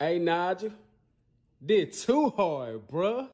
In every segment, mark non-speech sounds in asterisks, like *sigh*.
Hey, Nigel. Did too hard, bruh.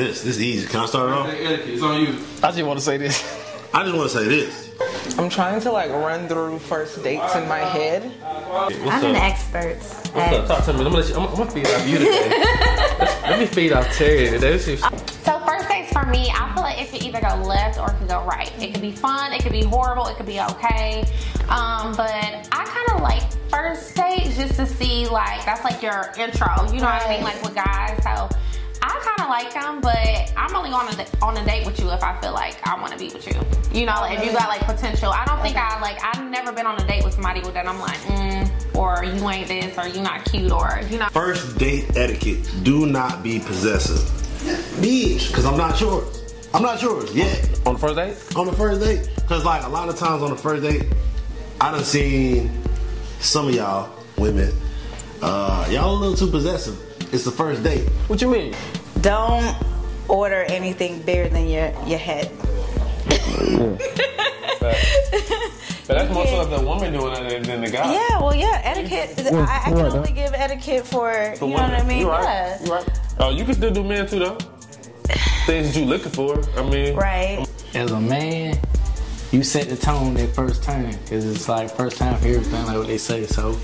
This. This is easy. Can I start it off? It's on you. I just want to say this. *laughs* I just want to say this. I'm trying to like run through first dates in my head. I'm an expert. What's up? Talk to me. I'm gonna, you, I'm, I'm gonna feed off you today. *laughs* let me feed off Terry today. This is- So first dates for me, I feel like it could either go left or it could go right. It could be fun, it could be horrible, it could be okay. Um, but I kind of like first dates just to see like that's like your intro. You know what I mean? Like with guys. So I kind of like them, but I'm only on a on a date with you if I feel like I want to be with you. You know, like, if you got like potential. I don't think I like. I've never been on a date with somebody with that I'm like, mm, or you ain't this, or you not cute, or you not. First date etiquette. Do not be possessive. Bitch, because I'm not yours. I'm not yours yet. on the first date? On the first date. Because, like, a lot of times on the first date, I done seen some of y'all women, uh, y'all a little too possessive. It's the first date. What you mean? Don't order anything bigger than your, your head. But that's more so of the woman doing it than- than the guy. Yeah, well, yeah, etiquette. I, I can only give etiquette for, For you know what I mean? You right. Yeah. You right. Oh, you can still do men too though. Things that you looking for. I mean, Right. As a man, you set the tone that first time. Cause it's like first time for everything, like what they say. So,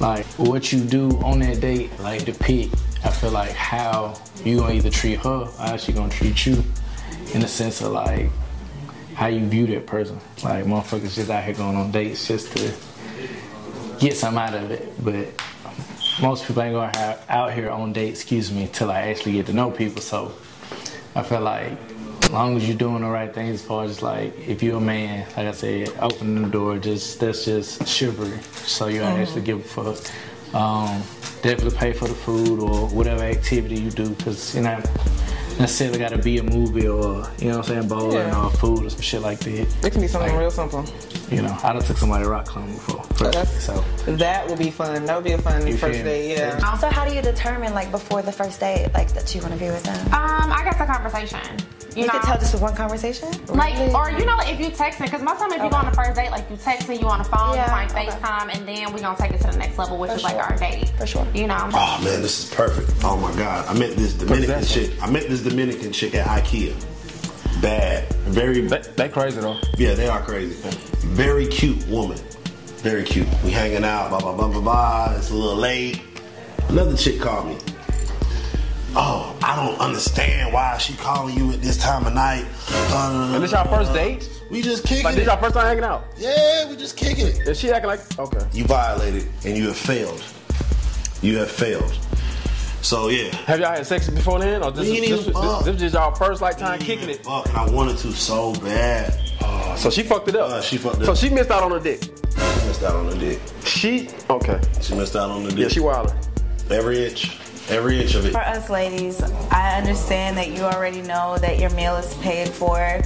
like what you do on that date, like the pick. I feel like how you gonna either treat her or how she gonna treat you, in the sense of like how you view that person. Like motherfuckers just out here going on dates just to get some out of it, but most people ain't gonna have out here on dates, excuse me, till I actually get to know people. So I feel like as long as you're doing the right things as far as like if you're a man, like I said, opening the door, just that's just chivalry. So you don't mm-hmm. actually give a fuck. Um, definitely pay for the food or whatever activity you do, because you're not necessarily got to be a movie or you know what I'm saying, bowling Yeah. or food or some shit like that. It can be something Like, real simple. You know, I done took somebody rock climbing before. that's- so That would be fun. That would be a fun You first feel date. Yeah. So how do you determine like before the first date like that you want to be with them? Um, I guess a conversation. You, You know, can tell just with one conversation. like, Really? or you know, if you text me, because most time if you go on the first date, like you text me, you on the phone, Yeah, you might okay. FaceTime, and then we gonna take it to the next level, which For is like our date. For sure. You know. Oh man, this is perfect. Oh my god, I met this Dominican chick. I met this Dominican chick at IKEA. Bad, very. they, they crazy though. Yeah, they are crazy. Very cute woman. Very cute. We hanging out. Blah blah blah blah blah. It's a little late. Another chick called me. Oh, I don't understand why she calling you at this time of night. Uh, And this y'all first date? We just kicking Like this it. y'all first time hanging out? Yeah, we just kicking it. And she acting like okay. You violated and you have failed. You have failed. So yeah. Have y'all had sex before then, or this, We ain't this, even this, this, was just y'all first like time kicking it? Fuck, and I wanted to so bad. So she fucked it up. Uh, she fucked it So up. she missed out on her dick. She missed out on the dick. She okay. She missed out on the dick. Yeah, she wildin'. Every inch. Every inch of it. For us ladies, I understand that you already know that your meal is paid for,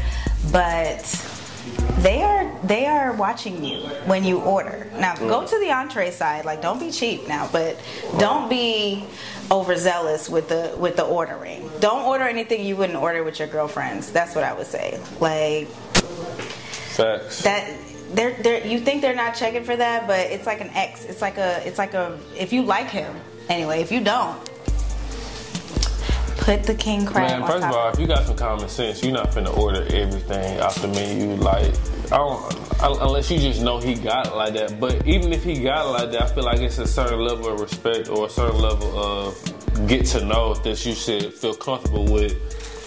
but they are they are watching you when you order. Now go to the entree side, like don't be cheap now, but don't be overzealous with the with the ordering. Don't order anything you wouldn't order with your girlfriends. That's what I would say. Like Facts. that they're, they're you think they're not checking for that but it's like an ex it's like a it's like a if you like him anyway if you don't put the king crab Man, first of all, if you got some common sense, you're not finna order everything off the menu. Like, I don't, I, unless you just know he got it like that. But even if he got it like that, I feel like it's a certain level of respect or a certain level of get to know that you should feel comfortable with.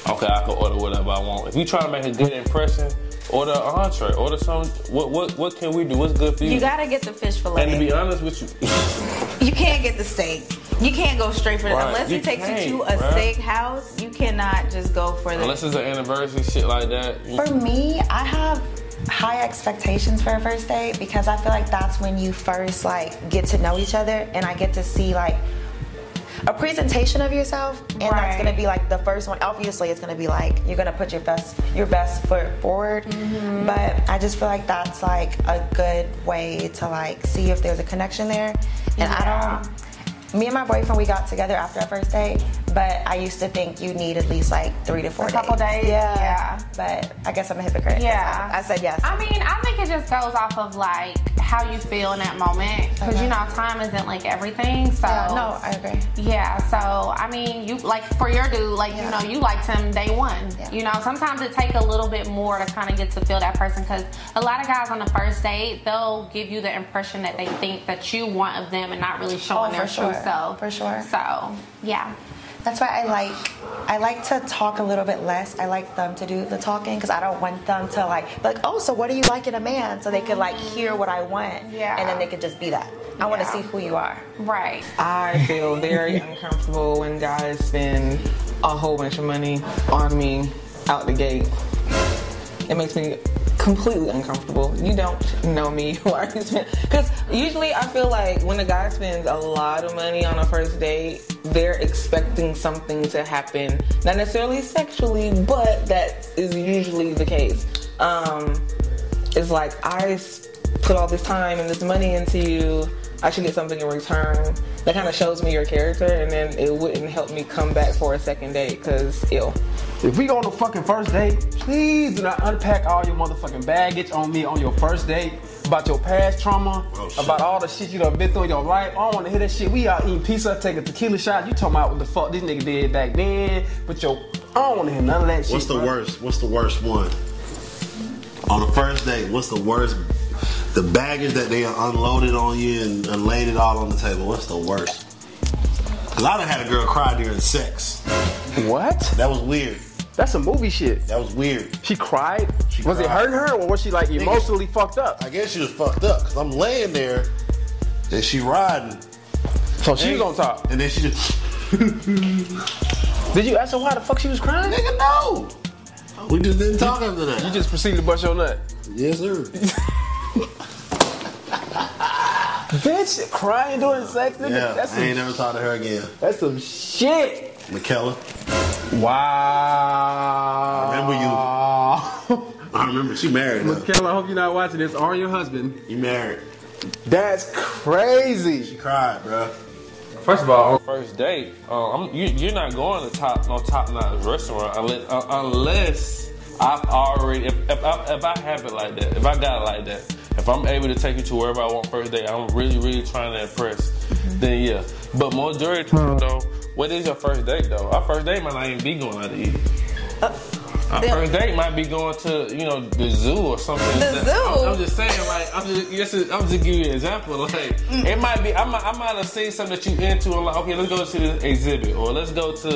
Okay, I can order whatever I want. If you try to make a good impression, order an entree. Order some. What what what can we do? What's good for you? you gotta get the fish fillet and to be honest with you, *laughs* you can't get the steak you can't go straight for Right, unless he you takes you to a bruh. steak house you cannot just go for the unless it's an anniversary shit like that. For me, I have high expectations for a first date because I feel like that's when you first like get to know each other and I get to see like a presentation of yourself and that's gonna be like the first one obviously it's gonna be like you're gonna put your best your best foot forward Mm-hmm. but i just feel like that's like a good way to like see if there's a connection there and i don't me and my boyfriend we got together after our first date but i used to think you need at least like three to four A couple days? yeah Yeah. but i guess i'm a hypocrite. Yeah. I, I said yes I mean, I think it just goes off of like how you feel in that moment because Okay. you know time isn't like everything. So yeah, no i agree Yeah, so I mean, you like for your dude, like you know, you liked him day one. Yeah. You know, sometimes it take a little bit more to kind of get to feel that person because a lot of guys on the first date they'll give you the impression that they think that you want of them and not really showing Oh, their true sure. Self. For sure. So yeah, That's why I like I like to talk a little bit less. I like them to do the talking because I don't want them to like like, oh, so what do you like in a man? So they could like hear what I want, Yeah. and then they could just be that. I want to see who you are. right. I feel very *laughs* uncomfortable when guys spend a whole bunch of money on me out the gate. It makes me completely uncomfortable. You don't know me. *laughs* Why are you spend? Because usually I feel like when a guy spends a lot of money on a first date, they're expecting something to happen. Not necessarily sexually, but that is usually the case. Um, it's like I put all this time and this money into you. I should get something in return. That kind of shows me your character, and then it wouldn't help me come back for a second date because ill. If we go on a fucking first date, please do not unpack all your motherfucking baggage on me on your first date about your past trauma, Oh, about all the shit you done been through in your life. I don't want to hear that shit. We out eating pizza, taking tequila shots. You talking about what the fuck this nigga did back then? But your, I don't want to hear none of that shit. What's the bro. worst? What's the worst one? On the first date, what's the worst? The baggage that they unloaded on you and, and laid it all on the table. What's the worst? Cause I done had a girl cry during sex. What? That was weird. That's some movie shit. That was weird. She cried. She was it cried. hurting her or was she like emotionally fucked up? I guess she was fucked up. Cause I'm laying there and she riding. So she was on top. And then she just, Did you ask her why the fuck she was crying? nigga, no. We just didn't talk after that. You just proceeded to bust your nut. yes, sir. *laughs* Bitch, crying during sex, nigga. Yeah, that's I some, ain't never talked to her again. that's some shit. McKella, Wow. I remember you. *laughs* I remember she married now. Michaela, I hope you're not watching this or your husband. You married. That's crazy. She cried, bro. First of all, on first date, uh, I'm, you, you're not going to top no top notch restaurant unless, uh, unless I've already if, if, I, if I have it like that, if I got it like that, if I'm able to take you to wherever I want first date, I'm really really trying to impress. Then yeah, but majority though, what is your first date though? Our first date might not even be going out to eat. Our then- first date might be going to you know the zoo or something. The I'm, zoo? I'm just saying, like I'm just just I'm just giving you an example. Like it mm. might be I might I might have seen something that you into. and like okay, let's go to this exhibit or let's go to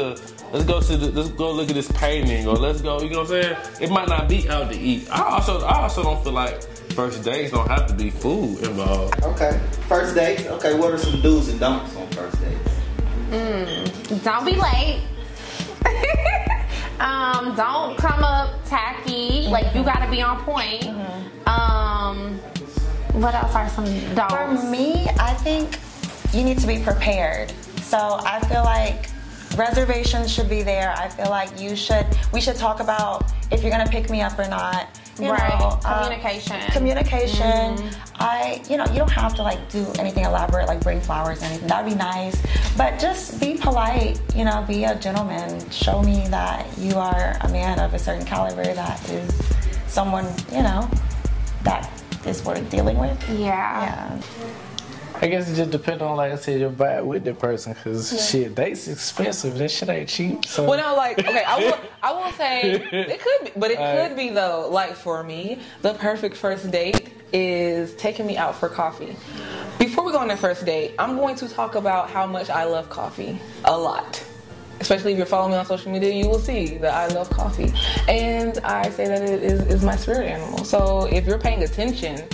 let's go to the, let's go look at this painting or let's go. You know what I'm saying? It might not be out to eat. I also I also don't feel like first dates don't have to be food involved. Okay. First dates. Okay, what are some do's and don'ts on first dates? Mm. Don't be late. *laughs* um, don't come up tacky. Like you gotta be on point. Um, what else are some For me, I think you need to be prepared. So I feel like reservations should be there. I feel like you should. We should talk about if you're gonna pick me up or not. You Right. know, um, Communication. communication. I, you know, you don't have to like do anything elaborate, like bring flowers or anything. That'd be nice, but just be polite. You know, be a gentleman. Show me that you are a man of a certain caliber. That is someone, you know, that is worth dealing with. Yeah. Yeah. I guess it just depends on, like I said, your vibe with the person. Cause shit, dates expensive. That shit ain't cheap. So Well, no, like okay, I will. I will *laughs* say it could, be, but it could be though. Like for me, the perfect first date is taking me out for coffee. Before we go on that first date, I'm going to talk about how much I love coffee a lot. Especially if you're following me on social media, you will see that I love coffee, and I say that it is, is my spirit animal. So if you're paying attention,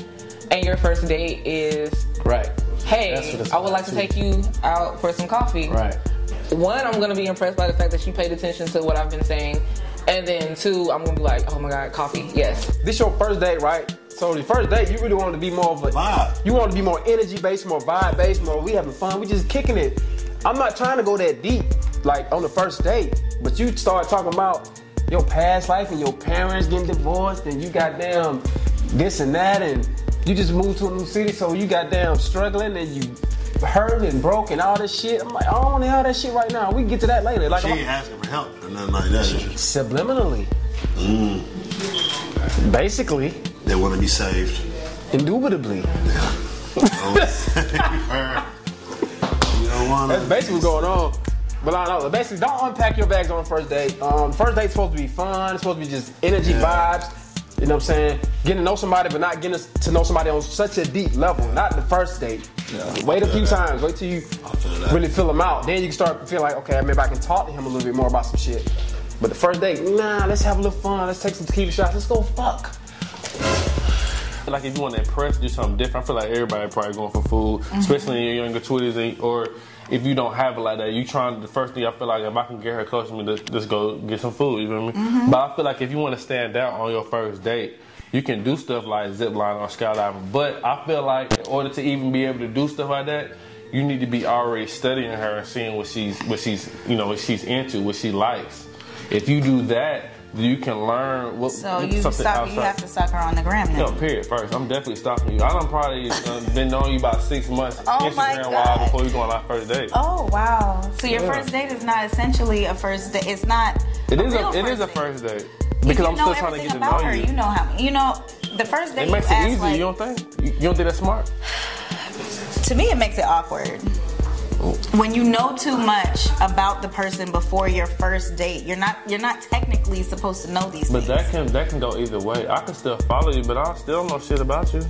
and your first date is, right, hey, That's what it's I would like to too. take you out for some coffee right. one, I'm gonna be impressed by the fact that she paid attention to what I've been saying, And then two, I'm gonna be like, oh my god, coffee. Yes. This your first date, right? So the first date, you really want to be more of a Vibe. You want to be more energy based, more vibe based, more we having fun. We just kicking it. I'm not trying to go that deep, like on the first date. But you start talking about your past life and your parents getting divorced, and you got damn this and that, and you just moved to a new city, so you got damn struggling and you hurt and broke and all this shit. I'm like, I don't want to hear that shit right now. We can get to that later. Like She ain't asking for help or nothing like that. subliminally. Basically, They want to be saved. indubitably. Don't save her. You don't want That's basically what's going on. But I don't know. Basically, don't unpack your bags on the first date. Um, first date's supposed to be fun. It's supposed to be just energy Yeah. vibes. You know what I'm saying? Getting to know somebody, but not getting to know somebody on such a deep level. Not the first date. Yeah. Wait a few that. times. Wait till you feel really fill them out. Then you can start to feel like, okay, maybe I can talk to him a little bit more about some shit. But the first date, nah, let's have a little fun. Let's take some tequila shots. Let's go fuck. like if you want to impress, do something different. I feel like everybody probably going for food, Mm-hmm. especially in your younger twenties, or if you don't have it like that, you trying. The first thing I feel like if I can get her close to me, let's, let's go get some food. You feel me? Mm-hmm. But I feel like if you want to stand out on your first date. You can do stuff like zip line or skydiving, but I feel like in order to even be able to do stuff like that, you need to be already studying her and seeing what she's what she's you know what she's into, what she likes. If you do that, you can learn what So you something stalk, you have to stalk her on the gram now. no, period. First, I'm definitely stopping you. I done probably uh, been knowing you about six months Oh my Instagram God. wise before we go on our first date. Oh wow! So your Yeah. first date is not essentially a first date. It's not. it is real a it is a first date because I'm still trying to get to know her. you. You know how. You know the first date. It makes you it easy. like, you don't think? You, you don't think that's smart? *sighs* to me, it makes it awkward. When you know too much about the person before your first date, you're not you're not technically supposed to know these things. But things. that can that can go either way. I can still follow you, but I still don't know shit about you.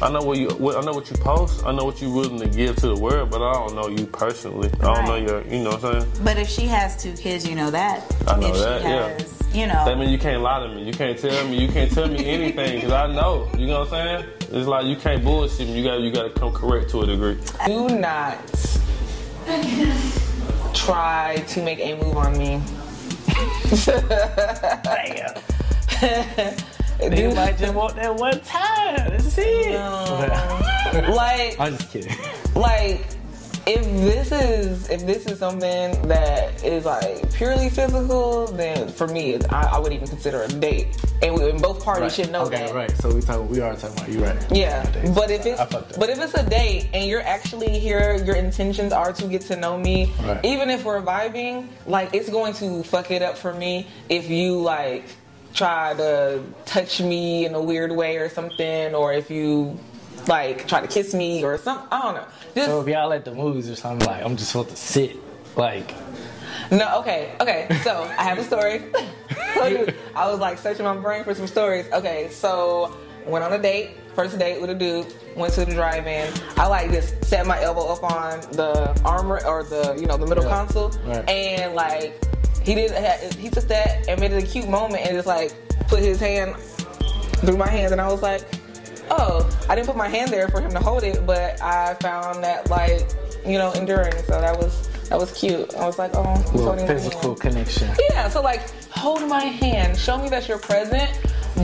I know what you what, I know what you post. I know what you're willing to give to the world, but I don't know you personally. I don't know your you know what I'm saying. But if she has two kids, you know that. I know if that, she yeah. you know. That means you can't lie to me. You can't tell me. You can't tell me *laughs* anything because I know. You know what I'm saying? It's like you can't bullshit me. You got you got to come correct to a degree. Do not try to make a move on me. Damn. Nigga might just want that one time. That's it. like I'm just kidding. like if this is if this is something that is like purely physical, then for me, it's, I, I would even consider a date, and, we, and both parties should know okay, that. right. So we talk. We are talking about you, right? Yeah, but if it's I fucked up. but if it's a date and you're actually here, your intentions are to get to know me. Right. Even if we're vibing, like it's going to fuck it up for me if you like try to touch me in a weird way or something, or if you like try to kiss me or something. I don't know. Just So if y'all at the movies or something, like I'm just supposed to sit, like No, okay, okay. So I have a story. *laughs* I was like searching my brain for some stories. Okay, so went on a date, first date with a dude. Went to the drive-in. I like just set my elbow up on the armor or the you know the middle Yeah. console, Right. and like he did he took that and made it a cute moment and just like put his hand through my hands and I was like, oh, I didn't put my hand there for him to hold it, but I found that like you know enduring. So that was that was cute. I was like, oh, he's little holding my physical connection. Yeah, so like hold my hand, show me that you're present,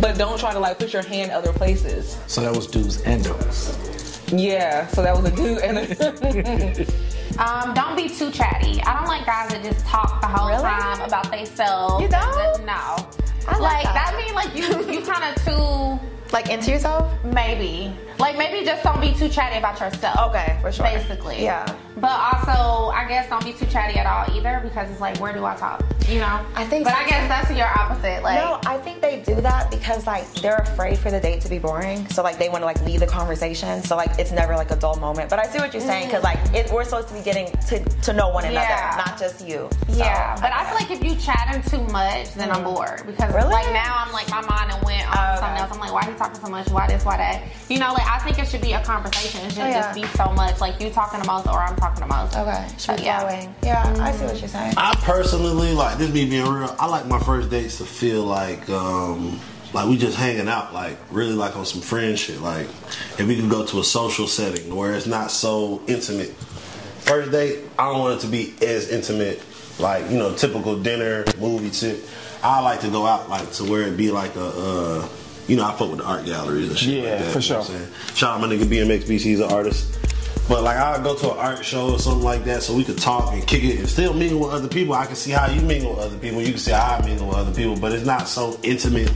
but don't try to like put your hand other places. So that was dudes and don'ts. Yeah, so that was a dude and a *laughs* Um, don't be too chatty. I don't like guys that just talk the whole Really? time about themselves. You don't? No. I like like that. that mean like you you kind of too like into yourself. maybe like maybe just don't be too chatty about yourself. Okay, for sure. Basically. Yeah. But also, I guess don't be too chatty at all either because it's like, where do I talk? You know. I think But. I guess that's your opposite. Like. No, I think they do that because like they're afraid for the date to be boring. So like they want to like lead the conversation. So like it's never like a dull moment. But I see what you're saying mm-hmm. because like it, we're supposed to be getting to, to know one another, Yeah. not just you. So, Yeah, but I feel like if you chatting too much, then I'm mm. bored because Really? like now I'm like my mind and went on Oh, something else. I'm like, why he talking so much? Why this? Why that? You know, like I think it should be a conversation. It oh, shouldn't Oh, yeah. just be so much like you talking the most or I'm talking the most. Okay, should be Yeah. flowing. Yeah, I see what you're saying. I personally like this. Me being real, I like my first dates to feel like um like we just hanging out, like really like on some friend shit. Like if we can go to a social setting where it's not so intimate. First date, I don't want it to be as intimate, like you know, typical dinner movie shit. I like to go out like to where it be like a. Uh, you know, I fuck with the art galleries and shit. Yeah, like that, for you know what sure. I'm saying? Shout out my nigga BMXBC, he's an artist. But like I'll go to an art show or something like that, so we could talk and kick it and still mingle with other people. I can see how you mingle with other people. You can see how I mingle with other people, but it's not so intimate.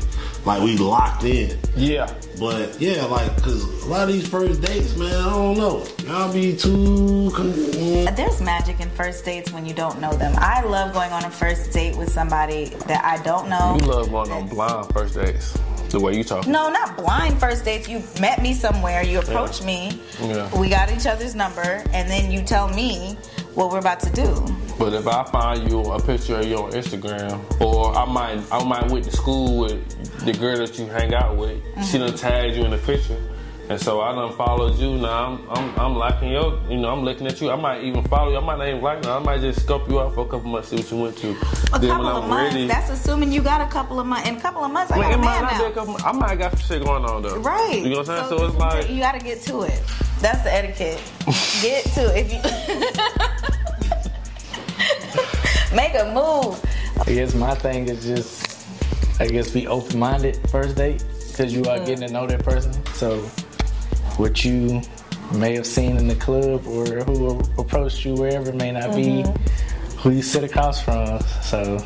Like we locked in. Yeah. But yeah, like because a lot of these first dates, man, I don't know. Y'all be too. Mm. There's magic in first dates when you don't know them. I love going on a first date with somebody that I don't know. You love going on blind first dates. The way you talk. No, not blind first dates. You met me somewhere, you approached me, Yeah. we got each other's number, and then you tell me what we're about to do. But if I find you a picture of you on Instagram, or I might I might went to school with the girl that you hang out with, she mm-hmm. done tagged you in the picture. And so I done followed you. Now I'm, I'm I'm liking your, you know, I'm looking at you. I might even follow you. I might not even like you. I might just scope you out for a couple months, see what you went to. A then couple when of I'm months. ready, That's assuming you got a couple of months. In a couple of months, I I mean, got it a might man not be a now. couple. I might got some shit going on though. Right. You know what I'm saying? So, it's like you got to get to it. That's the etiquette. get to it. If you *laughs* make a move. I guess my thing is just, I guess be open minded first date because you are getting to know that person. So, what you may have seen in the club or who approached you wherever may not be mm-hmm. who you sit across from. So,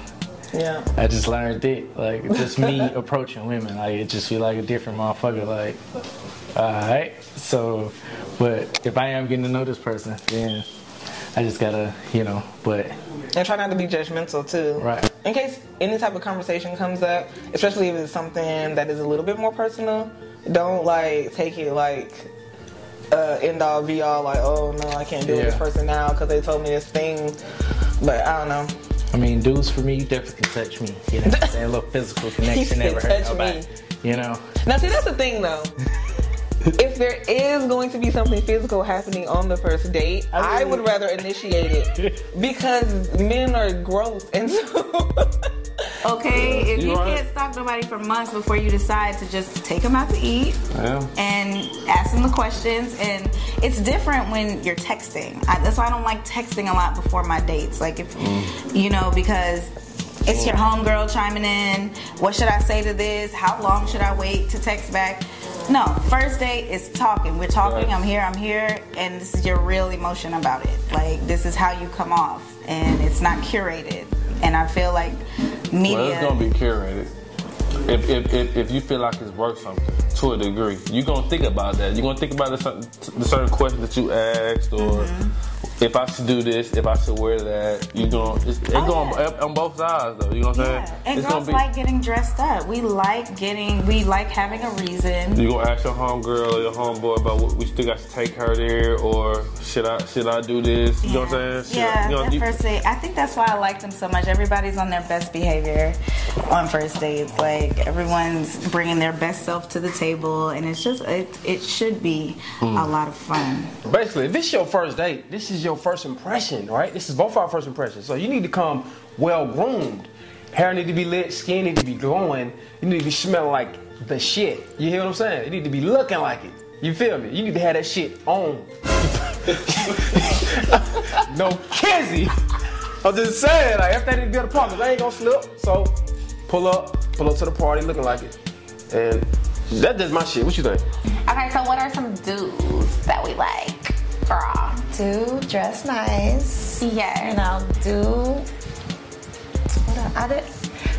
Yeah. I just learned it. Like, just me *laughs* approaching women, like, it just feel like a different motherfucker. Like, alright. So, but if I am getting to know this person, then I just gotta, you know, but, And try not to be judgmental too. right. In case any type of conversation comes up, especially if it's something that is a little bit more personal, don't like take it like uh, end all be all like, oh no, I can't deal with this person now because they told me this thing. But I don't know. I mean, dudes for me, you definitely can touch me. You know what I'm saying? A little physical *laughs* connection never hurt nobody. me. You know? Now, see, that's the thing though. *laughs* if there is going to be something physical happening on the first date, I, would rather initiate it *laughs* because men are gross and so. Okay, if You you right. can't stalk nobody for months before you decide to just take them out to eat Yeah. and ask them the questions, and it's different when you're texting. I, that's why I don't like texting a lot before my dates. Like if mm. you know because. It's your mm. homegirl chiming in. What should I say to this? How long should I wait to text back? No, first date is talking. We're talking. Right. I'm here. I'm here, and this is your real emotion about it. Like this is how you come off, and it's not curated. And I feel like media. Well, it's gonna be curated. If, if, if, if you feel like it's worth something to a degree, you're gonna think about that. You're gonna think about the certain, the certain questions that you asked, or Mm-hmm. If I should do this, if I should wear that. You going it's, it's Oh, going yeah. on both sides though. You know what I'm Yeah, saying? and it's girls like getting dressed up. We like getting, we like having a reason. You gonna ask your homegirl or your homeboy about what we still got to take her there, or should I should I do this? You know what I'm saying? Should I- Yeah, you know, you- first date. I think that's why I like them so much. Everybody's on their best behavior on first dates. Like everyone's bringing their best self to the table, and it's just it. It should be Hmm. a lot of fun. Basically, if this is your first date, this is your first impression, right? This is both our first impressions. So you need to come well groomed. Hair need to be lit, skin need to be glowing. You need to be smelling like the shit. You hear what I'm saying? You need to be looking like it. You feel me? You need to have that shit on. *laughs* no kizzy. I'm just saying, like everything need to be on the I ain't gonna slip. So pull up, pull up to the party looking like it. And that's just my shit. What you think? Okay, so what are some dudes that we like, girl? Do dress nice. Yes. You know, do. What else? I did.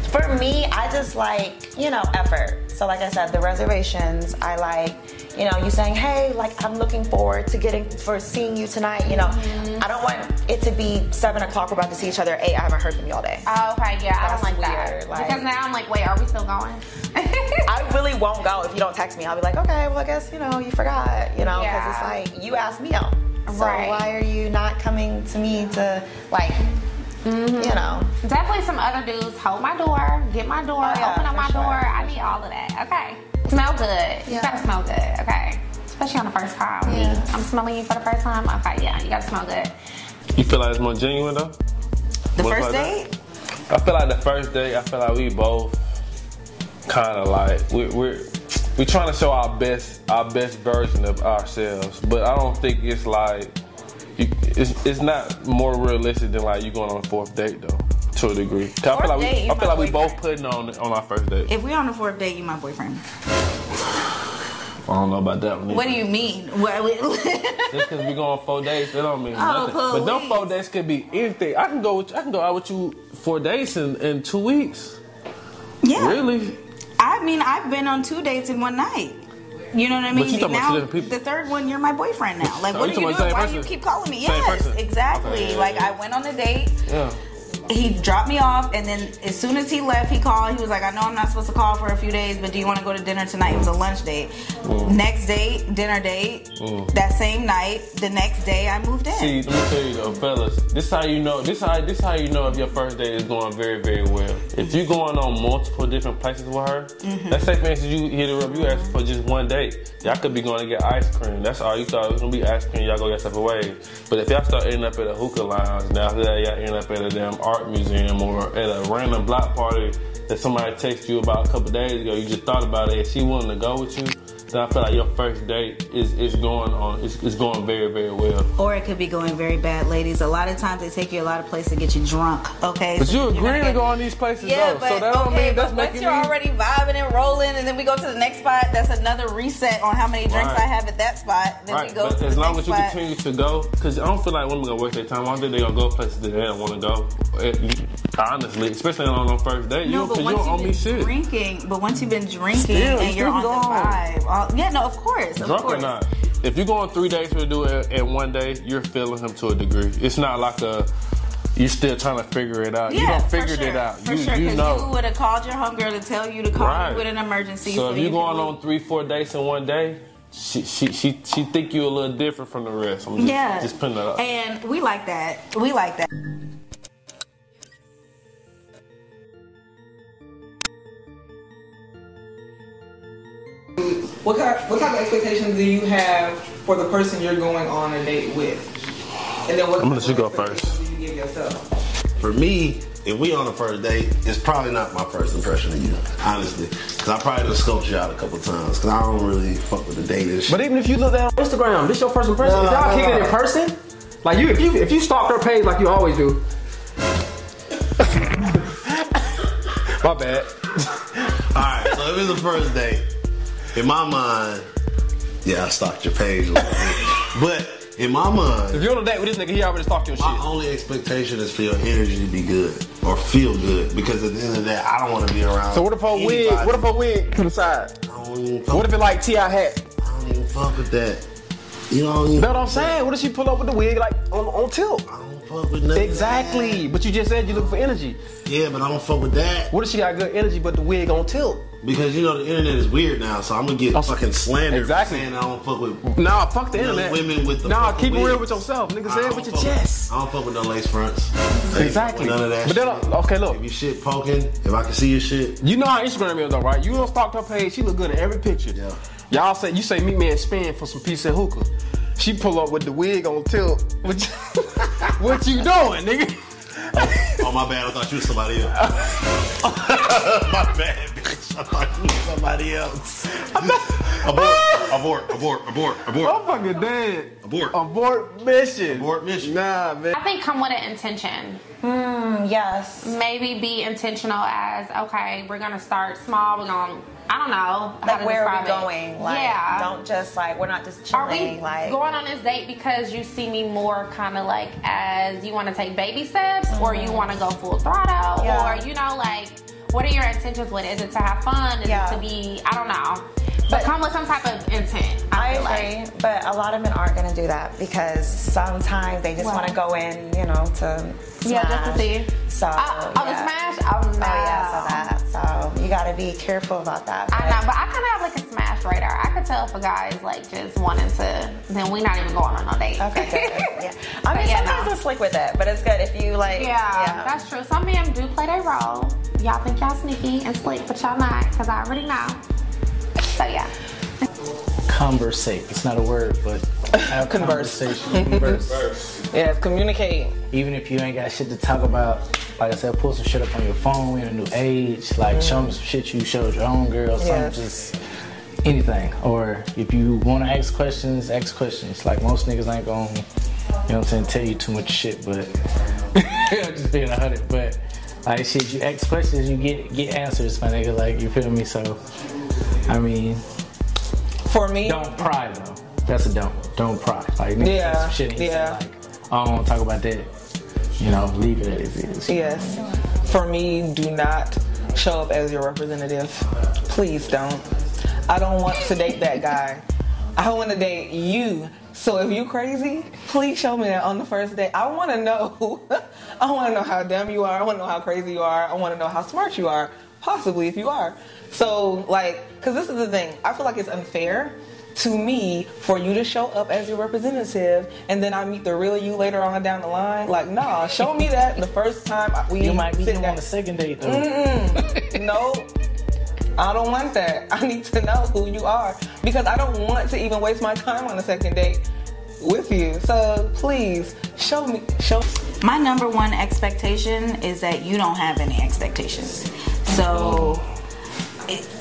For me, I just like you know effort. So like I said, the reservations. I like you know you saying, hey, like I'm looking forward to getting for seeing you tonight. You know, mm-hmm. I don't want it to be seven o'clock. We're about to see each other at eight. I haven't heard from you all day. Oh, okay, yeah, I That's don't like weird, that. like- because now I'm like, wait, are we still going? *laughs* I really won't go if you don't text me. I'll be like, okay, well, I guess you know you forgot, you know, because Yeah. it's like you asked me out. So Right. why are you not coming to me to like, Mm-hmm. you know? Definitely some other dudes. Hold my door, get my door, Oh, yeah, open up my sure, door. for I need all of that. Okay. Smell good. You Yeah. gotta smell good. Okay. Especially on the first time. Yeah. I'm smelling you for the first time. Okay, yeah, you gotta smell good. You feel like it's more genuine though? The What's first like date. I feel like the first date, I feel like we both kind of like we, we're we trying to show our best our best version of ourselves, but I don't think it's like it's it's not more realistic than like you going on a fourth date though. to a degree. 'Cause I feel like date, we, I feel like we both putting on on our first date. If we're on the fourth date, you my boyfriend. I don't know about that one. What do you mean? Just because we go on four dates, that don't mean Oh, nothing. But them please. four dates could be anything. I can go. With, I can go out with you four days in, in two weeks. yeah. Really? I mean, I've been on two dates in one night. You know what I But mean? you talking about two now, different people. the third one, you're my boyfriend now. Like, Oh, what are you doing? Why same do you keep calling me? Same Yes, person. exactly. Okay, like. I went on a date. Yeah. He dropped me off, and then as soon as he left, he called. He was like, "I know I'm not supposed to call for a few days, but do you want to go to dinner tonight?" It was a lunch date. Mm. Next date, dinner date. That same night, the next day, I moved in. See, let me tell you though, fellas. This is how you know. This how this how you know if your first date is going very very well. If you're going on multiple different places with her, Mm-hmm. let's say for instance you hit her up, you ask for just one date. Y'all could be going to get ice cream. That's all you thought it was gonna be ice cream. Y'all go get separate ways. But if y'all start ending up at a hookah lounge, now after that y'all end up at a damn art museum or at a random block party that somebody texted you about a couple days ago, you just thought about it, she willing to go with you. Then I feel like your first date is, is going on. It's, it's going very very well. Or it could be going very bad, ladies. A lot of times they take you a lot of places to get you drunk. Okay, But So you agreeing to go on these places Yeah, though, but so that don't okay, mean that's but once you're me. already vibing and rolling, and then we go to the next spot. That's another reset on how many drinks Right. I have at that spot. Then we go but to as long as you spot. continue to go, because I don't feel like women gonna waste their time. I don't think they're gonna go places that they don't want to go. Eh, Honestly, especially on the first date, you No, because but you once don't owe me shit. drinking, but once you've been drinking Still, and you you're on the go on. vibe, all- yeah, no, of course, of Drunk course. or not, if you go on three days to do it and one day, you're feeling him to a degree. It's not like a you're still trying to figure it out. Yeah, you don't figured sure, it out. For you sure, you because know. you would have called your homegirl to tell you to call Right. you with an emergency. So if you you're going on three, four dates in one day, she she she she think you a little different from the rest. I'm just, yeah, just putting that up. and we like that. We like that. What kind, what type of expectations do you have for the person you're going on a date with? And then what I'm gonna let you go expectations do you give yourself? For me, if we on the first date, it's probably not my first impression of you, honestly. Because I probably done scoped you out a couple times. Because I don't really fuck with the dating shit. But even if you look at Instagram, this your first impression. No, if y'all no, kicking it no. in person, like you, if you if you stalk her page like you always do. *laughs* My bad. Alright, so if it's the first date, in my mind, yeah, I stalked your page a little bit. But in my mind, If you're on a date with this nigga, he already stalked your shit. My only expectation is for your energy to be good or feel good because at the end of the day, I don't want to be around. So what if her wig? What if her wig to the side? I don't even fuck, What if it like Ti hat? I don't even fuck with that. You know, know what I'm saying? What if she pull up with the wig like on, on tilt? I don't fuck with nothing. Exactly. But you just said you look for energy. Yeah, but I don't fuck with that What if she got good energy but the wig on tilt? Because you know the internet is weird now. So I'm gonna get Oh, fucking slandered exactly. for saying I don't fuck with. Nah, fuck the internet. women with the Nah, keep it real with yourself. Nigga, say it with your chest. I don't fuck with no lace fronts. I ain't fuck Exactly. None of that. But then, okay, look. If you shit poking, if I can see your shit, You know how Instagram is though, right? You don't stalk her page, she look good in every picture. Yeah. Y'all say you say meet me at Spin for some piece of hookah. She pull up with the wig on tilt. What you, *laughs* what you doing, nigga? Oh my bad, I thought you was somebody else. *laughs* *laughs* my bad. I thought you was somebody else. abort, abort, abort, abort, abort, I'm fucking dead. abort. Abort mission. Abort mission. Nah, man. I think come with an intention. Hmm, yes. Maybe be intentional as okay, we're gonna start small. We're gonna, I don't know, Like where are describe we it. going? Like yeah. don't just like we're not just chilling. Are we. Like going on this date because you see me more kind of like as you want to take baby steps, or you want to go full throttle, Mm-hmm. Yeah. or you know, like what are your intentions with it? Is it to have fun? Is Yeah. it to be? I don't know. But, But- come with some type of intent. I I, agree, Like. but a lot of men aren't going to do that because sometimes they just Why? want to go in, you know, to Yeah, just to see. So uh, Oh, oh, the yeah. smash? Oh, no. Oh yeah, so that. So you got to be careful about that. I know, but I kind of have like a smash radar. I could tell if a guy is like just wanting to, then we're not even going on no date. Okay, good. yeah. *laughs* I mean, But yeah, sometimes no. it's slick with it, but it's good if you like. Yeah, that's true. Some men do play their role. Y'all think y'all sneaky and slick, but y'all not, because I already know. So yeah. Conversate. It's not a word, but have Converse. conversation. Converse. *laughs* Yes, communicate. Even if you ain't got shit to talk about, like I said, pull some shit up on your phone. We in a new age. Like show me some shit you showed your own girl. Something Yes. just anything. Or if you want to ask questions, ask questions. Like most niggas ain't gonna, you know what I'm saying, tell you too much shit, but *laughs* I'm just being a hundred. But Like shit, you ask questions, you get get answers, my nigga. Like you feel me? So, I mean, For me, don't pry though. That's a don't. Don't pry. Like nigga, Yeah, some shit. yeah. said, Like, I don't want to talk about that. You know, leave it as it is. Yes. For me, do not show up as your representative. Please don't. I don't want to date that guy. I want to date you. So if you crazy, please show me that on the first day. I want to know. *laughs* I want to know how dumb you are. I want to know how crazy you are. I want to know how smart you are. Possibly if you are. So like, because this is the thing. I feel like it's unfair to me for you to show up as your representative and then I meet the real you later on down the line. Like, nah, show me that the first time we You might meet sit him down. on the second date though. *laughs* No, I don't want that. *laughs* I need to know who you are because I don't want to even waste my time on a second date with you. So please show me. Show. My number one expectation is that you don't have any expectations. So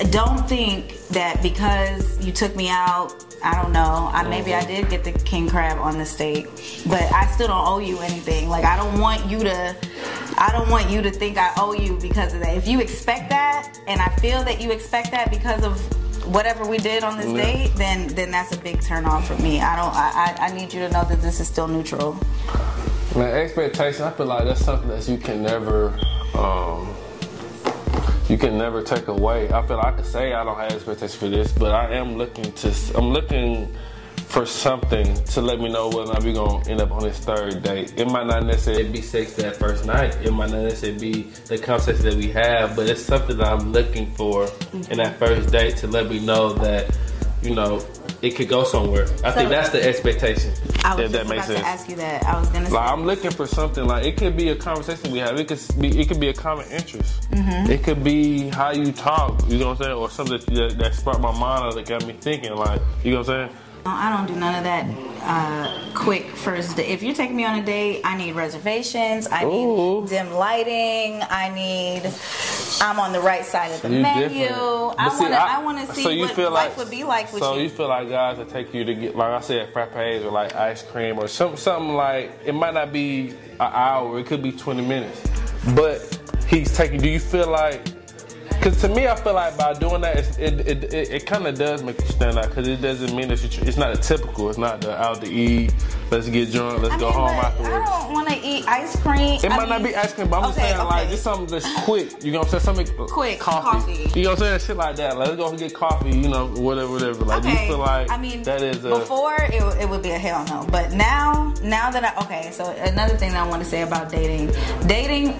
don't think that because you took me out, I don't know, I, maybe I did get the king crab on the steak, but I still don't owe you anything. Like I don't want you to, I don't want you to think I owe you because of that. If you expect that, and I feel that you expect that because of whatever we did on this Yeah. date, then then that's a big turn off for me. I don't. I, I I need you to know that this is still neutral. Man, expectation. I feel like that's something that you can never, um, you can never take away. I feel like I could say I don't have expectations for this, but I am looking to. I'm looking for something to let me know whether or not we gonna end up on this third date. It might not necessarily be sex that first night. It might not necessarily be the conversation that we have, but it's something that I'm looking for in that first date to let me know that, you know, it could go somewhere. I think that's the expectation. I was if that makes about sense. to ask you that. I was gonna say. I'm looking for something like it could be a conversation we have. It could be it could be a common interest. Mhm. It could be how you talk. You know what I'm saying, or something that, that sparked my mind or that got me thinking. Like you know what I'm saying. No, I don't do none of that uh, quick first date. If you're taking me on a date, I need reservations. I need dim lighting. I need. I'm on the right side of the You menu. I want to. I, want to see so you what life like- would be like with you. so you. you feel like guys that take you to get, like I said, frappes or like ice cream or some, something like it might not be an hour, it could be 20 minutes, but he's taking. Do you feel like? Because to me, I feel like by doing that, it's, it it, it, it kind of does make you stand out. Because it doesn't mean that you, it's not a typical. It's not the out to eat. Let's get drunk. Let's I go mean, home afterwards. I don't want to eat ice cream. It I might not be ice cream, but I'm just Okay, saying like okay. just something that's quick. You know what I'm saying? Something Quick, coffee. coffee. You know what I'm saying? Shit like that. Let's go get coffee. You know, whatever, whatever. Like, do you feel like I mean, that is a before it, it would be a hell no, but now, now that I okay, so another thing that I want to say about dating, dating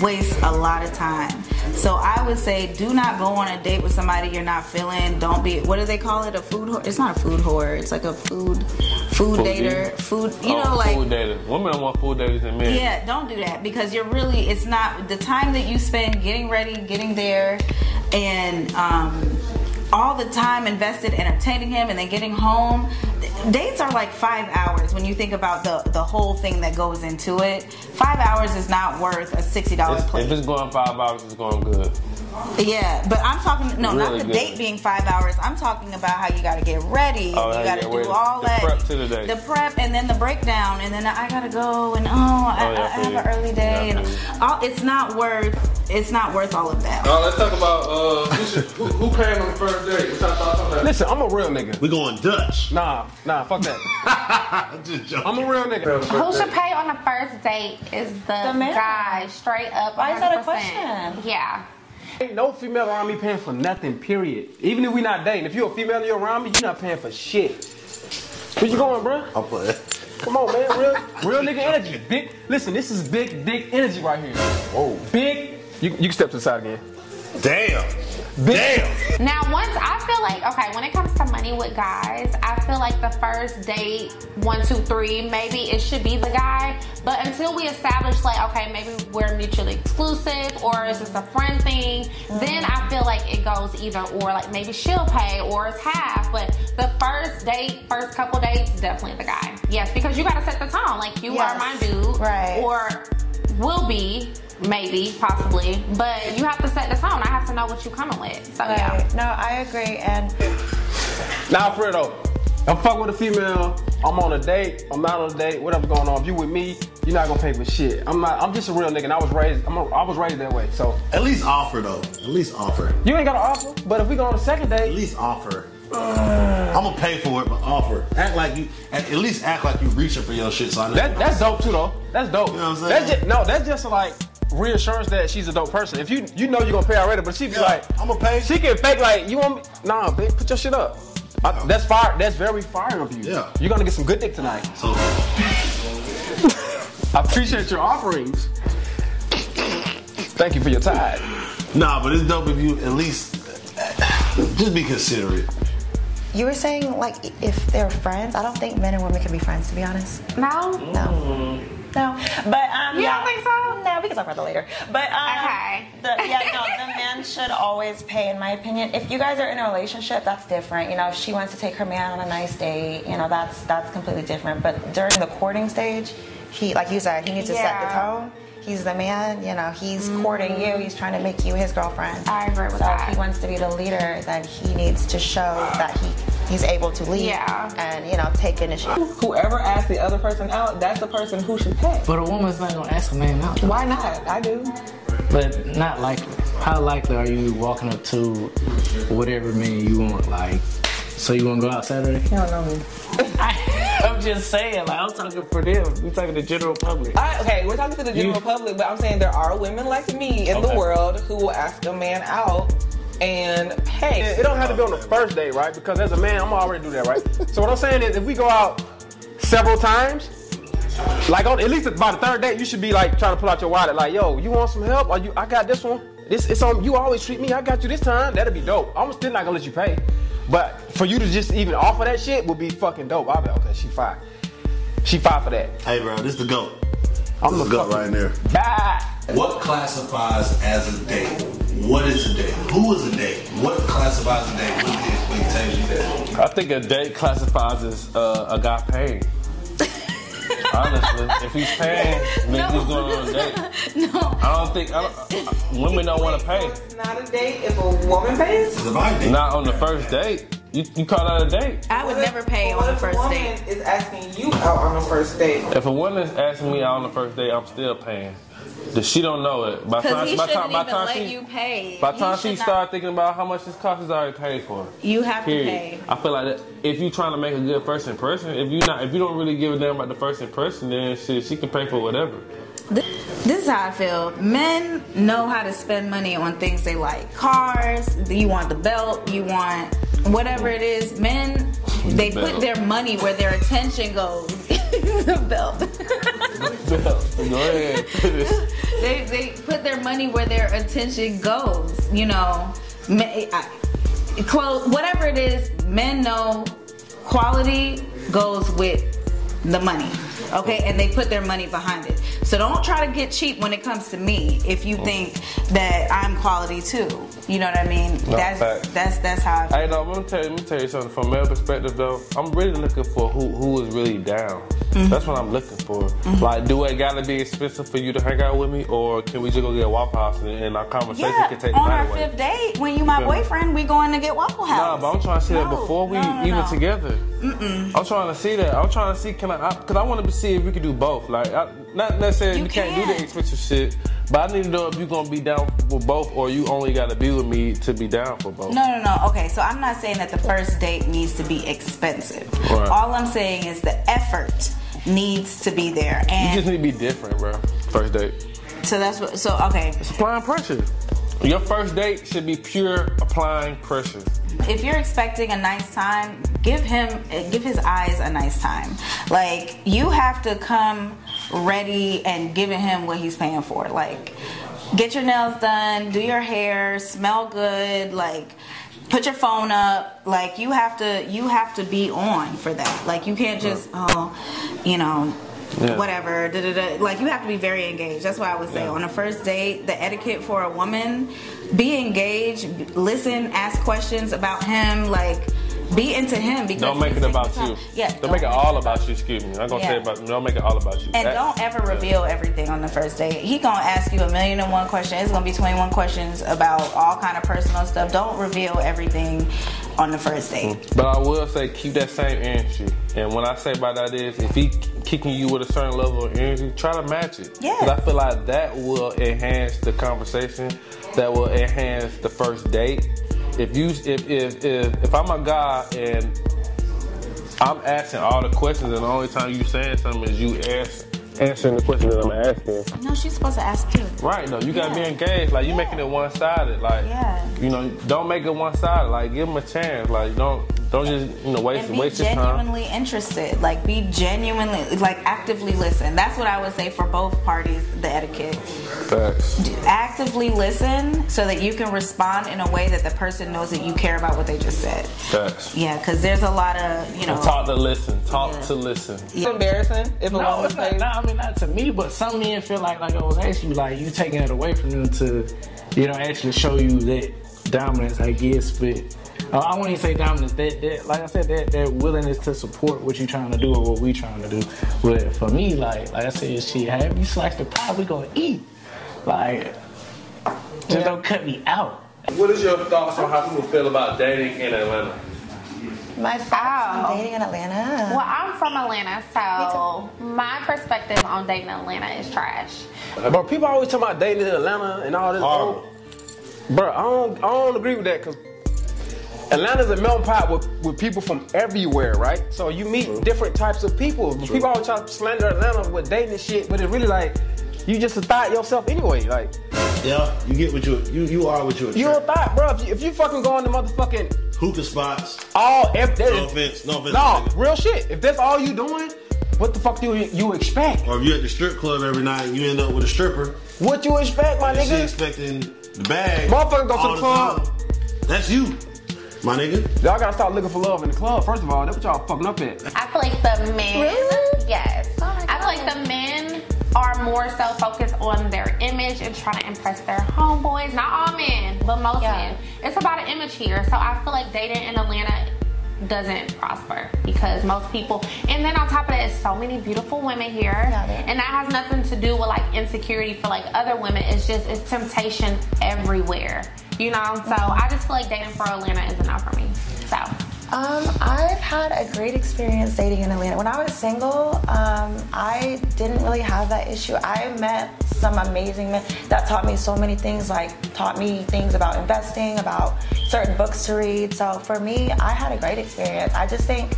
wastes a lot of time. So I would say, do not go on a date with somebody you're not feeling. Don't be. What do they call it? A food. Whore? It's not a food whore. It's like a food, food Foodie? dater. Food. You oh, know, like food dater. Women don't want food daters than men. yeah, don't do that because you're really it's not the time that you spend getting ready, getting there, and um, all the time invested in entertaining him and then getting home. Dates are like five hours when you think about the the whole thing that goes into it. Five hours is not worth a sixty dollars It's- plate. if it's going five hours, it's going good. Yeah, but I'm talking no, not the good. date being five hours. I'm talking about how you got to get ready. Oh, you you got to do ready. all The that. prep to the date. The prep and then the breakdown, and then I gotta go and oh, I, Oh, yeah, I I have you. an early day, Yeah, and all, it's not worth. It's not worth all of that. Oh, let's talk about uh, who, should, who, who came on the first date. What's your thoughts on that? Listen, I'm a real nigga. We going Dutch. Nah, nah, fuck that. *laughs* Just. I'm a real nigga. Who should pay on the first date is the, The guy, straight up. Why is that a question? Yeah. Ain't no female around me paying for nothing, period. Even if we not dating, if you're a female and you're around me, you're not paying for shit. Where you going, bro? I'm put Come on, man. Real, real nigga energy. Big. Listen, this is big dick energy right here. Whoa. Big. You, you can step to the side again. Damn. Damn. Now, once I feel like, okay, when it comes to money with guys, I feel like the first date, one, two, three, maybe it should be the guy. But until we establish, like, okay, maybe we're mutually exclusive or it's just a friend thing, then I feel like it goes either or. Like maybe she'll pay or it's half. But the first date, first couple dates, definitely the guy. Yes, because you got to set the tone. Like, you Yes. are my dude. Right. Or will be. Maybe, possibly, but you have to set the tone. I have to know what you're coming with. So yeah. No, I agree. And Now, Fredo, I'm fucking with a female. I'm on a date. I'm not on a date. Whatever's going on. If you with me, you're not gonna pay for shit. I'm not. I'm just a real nigga. And I was raised. I'm a, I was raised that way. So At least offer though. At least offer. you ain't got to offer. But if we go on a second date, At least offer. I'm gonna pay for it, but offer. Act like you. At, at least act like you reaching for your shit. So I know. that that's dope too though. That's dope. You know what I'm That's saying? just, no, that's just like reassurance that she's a dope person. If you you know you're gonna pay already, but she be Yeah, like, I'ma pay. She can fake like you want me? Nah, bitch, put your shit up. I, that's fire. That's very fire of you. Yeah. You're gonna get some good dick tonight. So *laughs* I appreciate your offerings. Thank you for your time. nah, but it's dope if you at least just be considerate. You were saying like if they're friends. I don't think men and women can be friends. To be honest, No? no, no. But um, You yeah. don't think so? No, we can talk about that later. But um, Okay. the, yeah, no, the *laughs* man should always pay, in my opinion. If you guys are in a relationship, that's different. You know, if she wants to take her man on a nice date, you know, that's that's completely different. But during the courting stage, he, like you said, he needs to set the tone. He's the man, you know, he's courting you, he's trying to make you his girlfriend. I agree with so that. if he wants to be the leader, then he needs to show that he he's able to lead Yeah. and, you know, take initiative. Whoever asks the other person out, that's the person who should pay. But a woman's not gonna ask a man out. Why not? I do. But not likely. How likely are you walking up to whatever man you want? Like, so you wanna go out Saturday? You don't know me. *laughs* I'm just saying, like, I'm talking for them. We talking the general public. I, okay, we're talking to the general You- public, but I'm saying there are women like me in Okay. the world who will ask a man out and pay. It don't have to be on the first day, right? Because as a man, I'm already do that, right? *laughs* so what I'm saying is, if we go out several times, like on at least by the third date, you should be like trying to pull out your wallet, like, yo, you want some help? Or you, I got this one. This it's on. You always treat me. I got you this time. That'd be dope. I'm still not gonna let you pay, but for you to just even offer that shit would be fucking dope. I'll be like, okay, she fine. She fine for that. Hey, bro, this the goat. I'm This the the goat fucking- right there. Bye. What classifies as a date? What is a date? Who is a date? What classifies a date? What is the expectation there? I think a date classifies as uh, a guy paying. Honestly, if he's paying, then he's going on a date. *laughs* No. I don't think I don't, women don't want to pay. It's not a date if a woman pays. It's a vibe date. Not on the first date. You, you call that a date? I would What if- never pay what on the if a first woman date. Is asking you out on the first date. If a woman is asking me out on the first date, I'm still paying. The she don't know it. By the Because he by time, by time let she, you pay. by the time she start thinking about how much this costs, is already paid for. You have to pay. I feel like that if you trying to make a good first impression, if you not, if you don't really give a damn about the first impression, then shit, she can pay for whatever. This is how I feel. Men know how to spend money on things they like. Cars, you want the belt, you want whatever it is. Men, they put their money where their attention goes. *laughs* the belt. *laughs* *laughs* They, they put their money where their attention goes. You know, clothes, whatever it is, men know quality goes with the money. Okay, and they put their money behind it. So don't try to get cheap when it comes to me if you think that I'm quality too. You know what I mean? that's fact. that's that's how I feel. Hey, no, let me tell you, let me tell you something. From a male perspective, though, I'm really looking for who who is really down. Mm-hmm. That's what I'm looking for. Like, do it gotta be expensive for you to hang out with me, or can we just go get a Waffle House and, and our conversation Yeah, can take on our away? fifth date, when you my boyfriend, we going to get Waffle House. Nah, but I'm trying to see that before we no, no, even no. together. I'm trying to see that. I'm trying to see can I? Because I, want to see if we can do both. Like, I, not necessarily You you, can't do the expensive shit, but I need to know if you're gonna be down for both, or you only got to be with me to be down for both. No, no, no. Okay, so I'm not saying that the first date needs to be expensive. Right. All I'm saying is the effort needs to be there, and You just need to be different, bro. First date. so that's what. So okay, Applying pressure. Your first date should be pure applying pressure. If you're expecting a nice time, give him, give his eyes a nice time. Like you have to come ready and giving him what he's paying for. Like get your nails done, do your hair, smell good, like put your phone up. Like you have to, you have to be on for that. Like you can't just, oh, you know. Yeah. Whatever, da, da, da. like you have to be very engaged. That's why I would say Yeah. on a first date, the etiquette for a woman, be engaged, listen, ask questions about him. Like, Be into him because Don't make it about you. Yeah. Don't make it all about you. Excuse me. I'm gonna say Yeah. about. Don't make it all about you. And That- don't ever reveal everything on the first date. He gonna ask you a million and one questions. It's gonna be twenty one questions about all kind of personal stuff. Don't reveal everything on the first date. Mm. But I will say keep that same energy. And what I say by that is if he kicking you with a certain level of energy, try to match it. Yeah. I feel like that will enhance the conversation. That will enhance the first date. If you if if if, if I'm a guy and I'm asking all the questions and the only time you saying something is you ask, answering the question that I'm asking. No, she's supposed to ask too. Right, no, you gotta Yeah. be engaged. Like you Yeah. making it one sided. Like Yeah. you know, don't make it one sided. Like give them a chance. Like don't don't just you know waste and be waste your time. genuinely interested. Like be genuinely like actively listen. That's what I would say for both parties. The etiquette. Facts. Actively listen so that you can respond in a way that the person knows that you care about what they just said. Facts. Yeah, because there's a lot of you know. Talk to listen. Talk Yeah. to listen. It's embarrassing if a No, woman it's not, says, no, I not to me, but some men feel like, like I was asking you, like you taking it away from them to, you know, actually show you that dominance, I guess. But uh, I won't even say dominance. That, that, like I said, that that willingness to support what you're trying to do or what we trying to do. But for me, like like I said, shit, have you sliced the pie? We gonna eat. Like, just don't cut me out. What is your thoughts on how people feel about dating in Atlanta? My thoughts Oh. on dating in Atlanta. Well, I'm from Atlanta, so my perspective on dating in Atlanta is trash. But people always talk about dating in Atlanta and all this. Horrible. Bro, I don't, I don't agree with that because Atlanta's a melting pot with, with people from everywhere, right? So you meet mm-hmm. different types of people. But People always try to slander Atlanta with dating and shit, but it's really like you just a thought yourself anyway. Like Yeah, you get what you you you are what you you're a attract. thought, bro. If you, if you fucking go on the motherfucking Hookah spots. all if No offense. No offense. no nigga. real shit. If that's all you doing, what the fuck do you, you expect? Or if you're at the strip club every night and you end up with a stripper, What you expect, my and she nigga? expecting the bag. Motherfucker go to all the club. time. That's you, my nigga. Y'all gotta start looking for love in the club. First of all, that's what y'all fucking up at. I feel like the men, Really? yes, oh I feel like the men are more so focused on their image and trying to impress their homeboys. Not all men, but most Yeah. men. It's about an image here. So I feel like dating in Atlanta doesn't prosper because most people and then on top of that it's so many beautiful women here and that has nothing to do with like insecurity for like other women it's just it's temptation everywhere you know so i just feel like dating for atlanta isn't enough for me so Um, I've had a great experience dating in Atlanta. When I was single, um, I didn't really have that issue. I met some amazing men that taught me so many things, like taught me things about investing, about certain books to read. So for me, I had a great experience. I just think,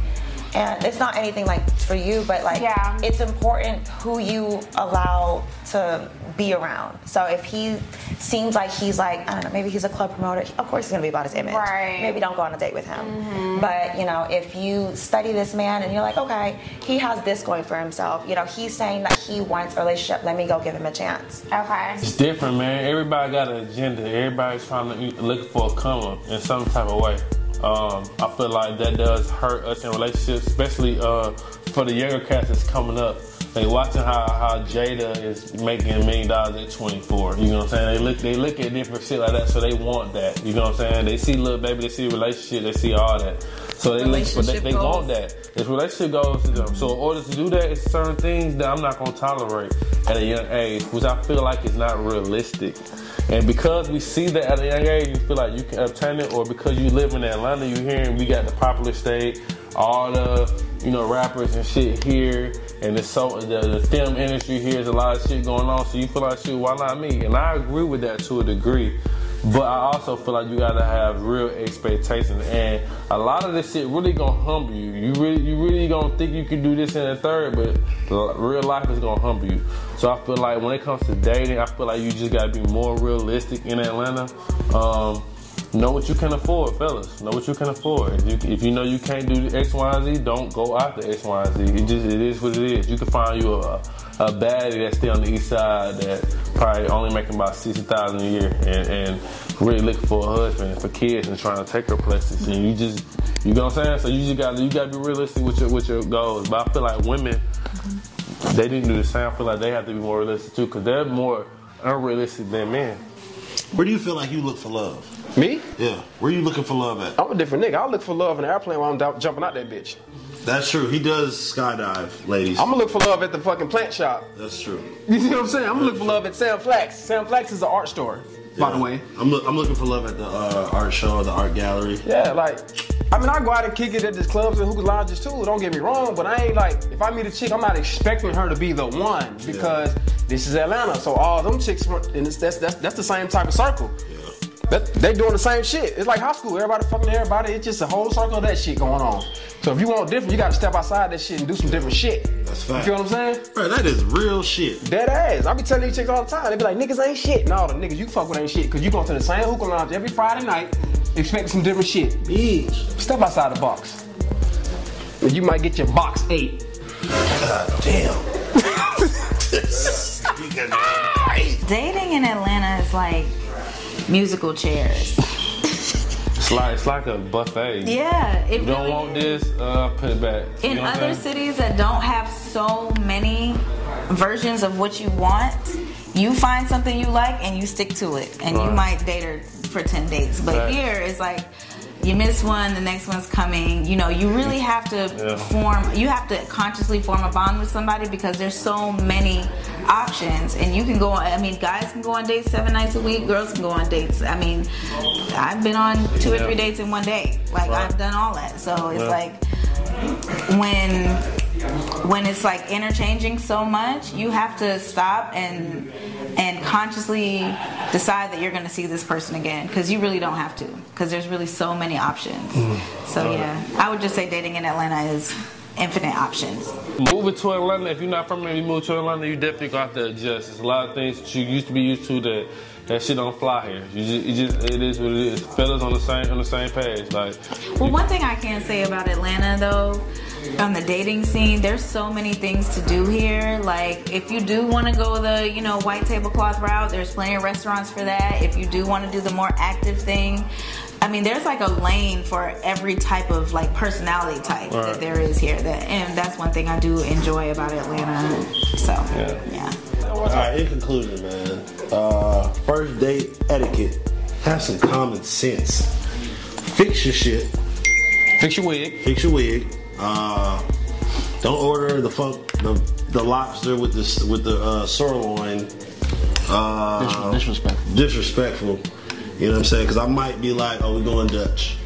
and it's not anything like for you, but like Yeah. it's important who you allow to be around. So if he seems like he's like, I don't know, maybe he's a club promoter, of course he's gonna be about his image. Right. Maybe don't go on a date with him. But you know, if you study this man and you're like, okay, he has this going for himself. You know, he's saying that he wants a relationship. Let me go give him a chance. okay It's different, man. Everybody got an agenda. Everybody's trying to look for a come up in some type of way. Um, I feel like that does hurt us in relationships, especially uh, for the younger cats that's coming up. They watching how, how Jayda is making a million dollars at 24. You know what I'm saying? They look they look at different shit like that, so they want that. You know what I'm saying? They see Lil Baby, they see a relationship, they see all that. So they look for they, they want that. It's relationship goals to them. So in order to do that, it's certain things that I'm not gonna tolerate at a young age, which I feel like is not realistic. And because we see that at a young age, you feel like you can obtain it, or because you live in Atlanta, you hearing we got the popular state, all the you know rappers and shit here, and it's so the, the film industry here is a lot of shit going on. So you feel like shit, why not me? And I agree with that to a degree. But I also feel like you gotta have real expectations, and a lot of this shit really gonna humble you. You really, you really gonna think you can do this in a third, but real life is gonna humble you. So I feel like when it comes to dating, I feel like you just gotta be more realistic in Atlanta. Um, know what you can afford, fellas. Know what you can afford. If you, if you know you can't do X, Y, and Z, don't go after X, Y, and Z. It just it is what it is. You can find you a a baddie that's still on the east side that probably only making about sixty thousand a year and, and really looking for a husband and for kids and trying to take her places. And you just you know what I'm saying? So you just gotta you gotta be realistic with your with your goals. But I feel like women they didn't do the same. I feel like they have to be more realistic too, because they're more unrealistic than men. Where do you feel like you look for love? Me? Yeah. Where you looking for love at? I'm a different nigga. I look for love in an airplane while I'm down, jumping out that bitch. That's true. He does skydive, ladies. I'm gonna look for love at the fucking plant shop. That's true. You see what I'm saying? I'm gonna look for love at Sam Flax. Sam Flax is an art store, by the way. I'm, look, I'm looking for love at the uh, art show the art gallery. Yeah, like, I mean, I go out and kick it at these clubs and hookah lounges too. Don't get me wrong, but I ain't like, if I meet a chick, I'm not expecting her to be the one because this is Atlanta. So all them chicks, and it's, that's that's that's the same type of circle. That, they doing the same shit. It's like high school. Everybody fucking everybody. It's just a whole circle of that shit going on. So if you want different, you got to step outside that shit and do some different shit. That's You fact. feel what I'm saying? Bro, that is real shit. Dead ass. I be telling these chicks all the time. They be like, niggas ain't shit. No, the niggas you fuck with ain't shit. Cause you go to the same hookah lounge every Friday night, expecting some different shit. Bitch. Step outside the box. And you might get your box eight. God damn. You can- Hey. Dating in Atlanta is like musical chairs. It's like it's like a buffet. Yeah, if You don't really want is. this? Uh, put it back. You In know what I'm other cities that don't have so many versions of what you want, you find something you like and you stick to it, and you might date her for ten dates. But Right. here it's like you miss one, the next one's coming. You know, you really have to Yeah. form. You have to consciously form a bond with somebody because there's so many options, and you can go. on I mean, guys can go on dates seven nights a week. Girls can go on dates. I mean, I've been on two or three dates in one day. Like Right. I've done all that. So it's Yeah. like when when it's like interchanging so much, you have to stop and and consciously decide that you're going to see this person again because you really don't have to because there's really so many options. Mm. So yeah, I would just say dating in Atlanta is infinite options. Moving to Atlanta, if you're not from here, you move to Atlanta, you definitely got to adjust. There's a lot of things that you used to be used to that that shit don't fly here. You just, you just it is what it is. Fellas on the same on the same page. Like Well, one thing I can say about Atlanta though, on the dating scene, there's so many things to do here. Like if you do want to go the, you know, white tablecloth route, there's plenty of restaurants for that. If you do want to do the more active thing, I mean, there's like a lane for every type of like personality type Right. that there is here. That and that's one thing I do enjoy about Atlanta. So Yeah. yeah. All right, in conclusion, man, uh, first date etiquette. Have some common sense. Fix your shit. Fix your wig. Fix your wig. Uh, don't order the fuck the, the lobster with the with the uh, sirloin. Uh, Disrespectful. disrespectful. You know what I'm saying? Because I might be like, "Oh, we're going Dutch,"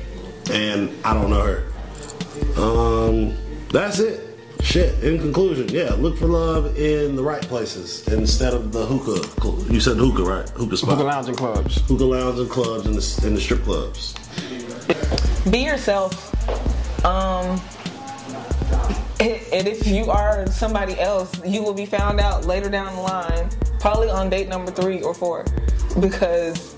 and I don't know her. Um, that's it. Shit. In conclusion, yeah, look for love in the right places instead of the hookah. You said hookah, right? Hookah spot. Hookah lounge and clubs. Hookah lounge and clubs and the, and the strip clubs. Be yourself. Um, and and if you are somebody else, you will be found out later down the line, probably on date number three or four, because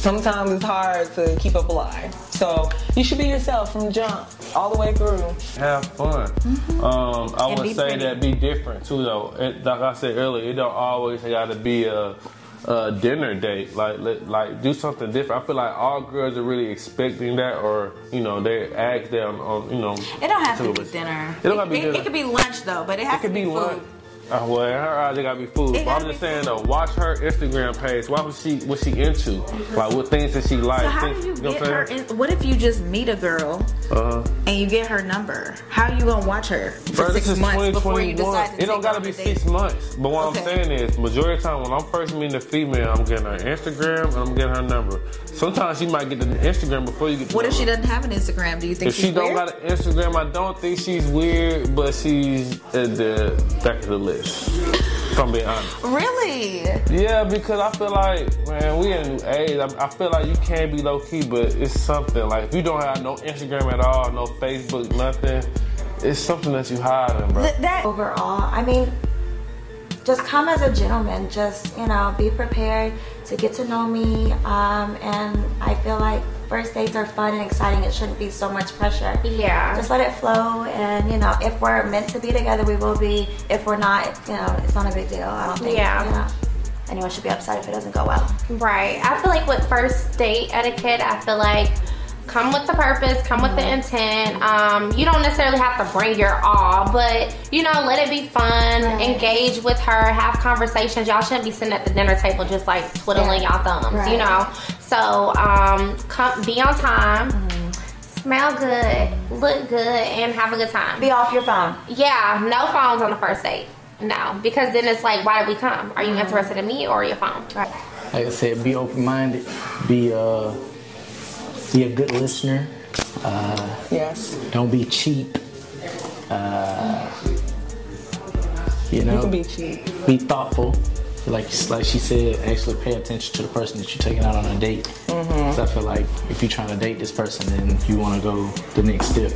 sometimes it's hard to keep up a lie. So you should be yourself from jump all the way through. have fun. Um, I And would say pretty. that be different too, though. It, like I said earlier, it don't always got to be a, a dinner date. Like, let, like do something different. I feel like all girls are really expecting that, or you know, they ask them on, you know. It don't have to be It dinner. don't have to be it, dinner. it could be lunch though, but it has It to be be, food. Uh, well, in her eyes, it gotta be food. It But I'm just saying though, watch her Instagram page. What was she? What she into? Like what things that she like? So how things, do you know get what her? In, what if you just meet a girl Uh, and you get her number? How you gonna watch her for Bro, six months before you 2021. decide to It don't gotta be the date? six months. But what I'm saying is, majority of the time when I'm first meeting a female, I'm getting her Instagram and I'm getting her number. Sometimes she might get the Instagram before you get. What if she doesn't have an Instagram? Do you think she's If she don't weird? got an Instagram, I don't think she's weird, but she's at the back of the list. If I'm being honest. really? Yeah, because I feel like, man, we in a new age. I, I feel like you can be low key, but it's something. Like, if you don't have no Instagram at all, no Facebook, nothing, it's something that you hiding, bro. Th- that overall. I mean, just come as a gentleman. Just you know, be prepared to get to know me. Um, and I feel like first dates are fun and exciting. It shouldn't be so much pressure. Yeah. Just let it flow. And you know, if we're meant to be together, we will be. If we're not, you know, it's not a big deal. I don't think. Yeah. You know, anyone should be upset if it doesn't go well. Right. I feel like with first date etiquette, I feel like come with the purpose, come with the intent. Um, you don't necessarily have to bring your all, but you know, let it be fun. Right. Engage with her, have conversations. Y'all shouldn't be sitting at the dinner table just like twiddling Yeah. y'all thumbs, Right. you know. So um, come be on time, smell good, look good, and have a good time. Be off your phone. Yeah, no phones on the first date. No, because then it's like, why did we come? Are you interested in me or your phone? Right. Like I said, be open minded. Be uh, be a good listener. Uh, Yes. don't be cheap. Uh, you know, You can be cheap. be thoughtful. Like like she said, actually pay attention to the person that you're taking out on a date. Mm-hmm. 'Cause I feel like if you're trying to date this person, then you want to go the next step.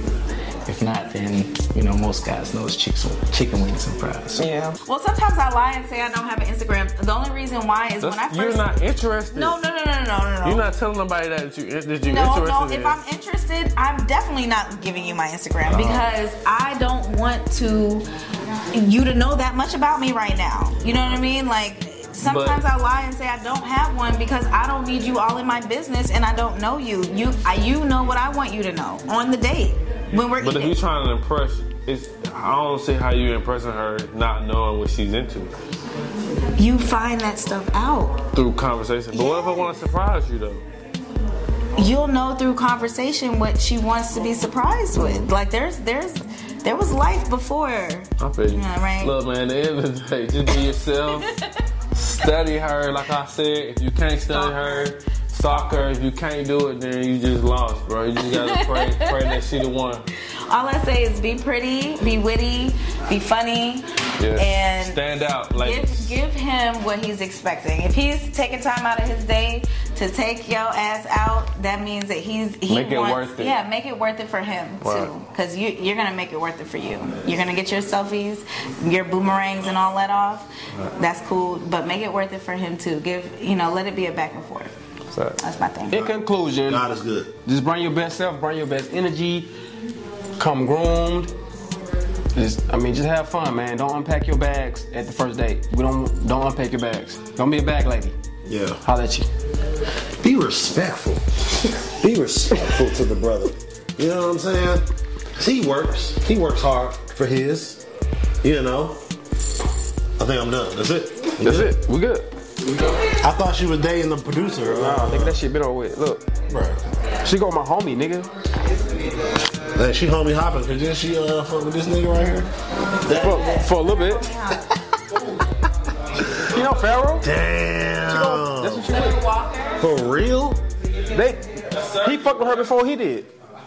If not, then you know most guys know it's chicken chicken wings and fries. Yeah. Well, sometimes I lie and say I don't have an Instagram. The only reason why is when I first. you're not interested. no, no, no, no, no, no, no. You're not telling nobody that you that you're No, interested no. in. If I'm interested, I'm definitely not giving you my Instagram oh. because I don't want to you to know that much about me right now. You know what I mean? Like sometimes But- I lie and say I don't have one because I don't need you all in my business and I don't know you. You I, you know what I want you to know on the date when we're but if eating. you're trying to impress, it's I don't see how you're impressing her not knowing what she's into you find that stuff out. through conversation. But what if I want to surprise you though? You'll know through conversation what she wants to be surprised with. Like there's there's there was life before. I feel you. Right. Look, man, the end of the day, just be yourself. *laughs* study her, like I said. If you can't study her, her. If you can't do it, then you just lost, bro. You just gotta pray, *laughs* pray that she the one. All I say is be pretty, be witty, be funny, Yeah. and Stand out, give, give him what he's expecting. If he's taking time out of his day to take your ass out, that means that he's he Make it wants, worth it. Yeah, make it worth it for him Right. too, because you, you're gonna make it worth it for you. You're gonna get your selfies, your boomerangs, and all that off. That's cool, but make it worth it for him too. Give you know, let it be a back and forth. So, That's my thing. In conclusion, God is good. just bring your best self, bring your best energy, come groomed. Just, I mean, just have fun, man. Don't unpack your bags at the first date. We don't don't unpack your bags. Don't be a bag lady. Yeah. Holla at you. Be respectful. Be respectful to the brother. You know what I'm saying? he works. He works hard for his. You know. I think I'm done. That's it. That's it. We're good. I thought she was dating the producer. Nah, nigga, that shit been over with. Look, bruh. she go my homie, nigga. Hey, she homie hopping because then she uh fuck with this nigga right here. For, for a little bit. *laughs* you know Pharaoh? Damn. That's what she did. For real? They, he fucked with her before he did.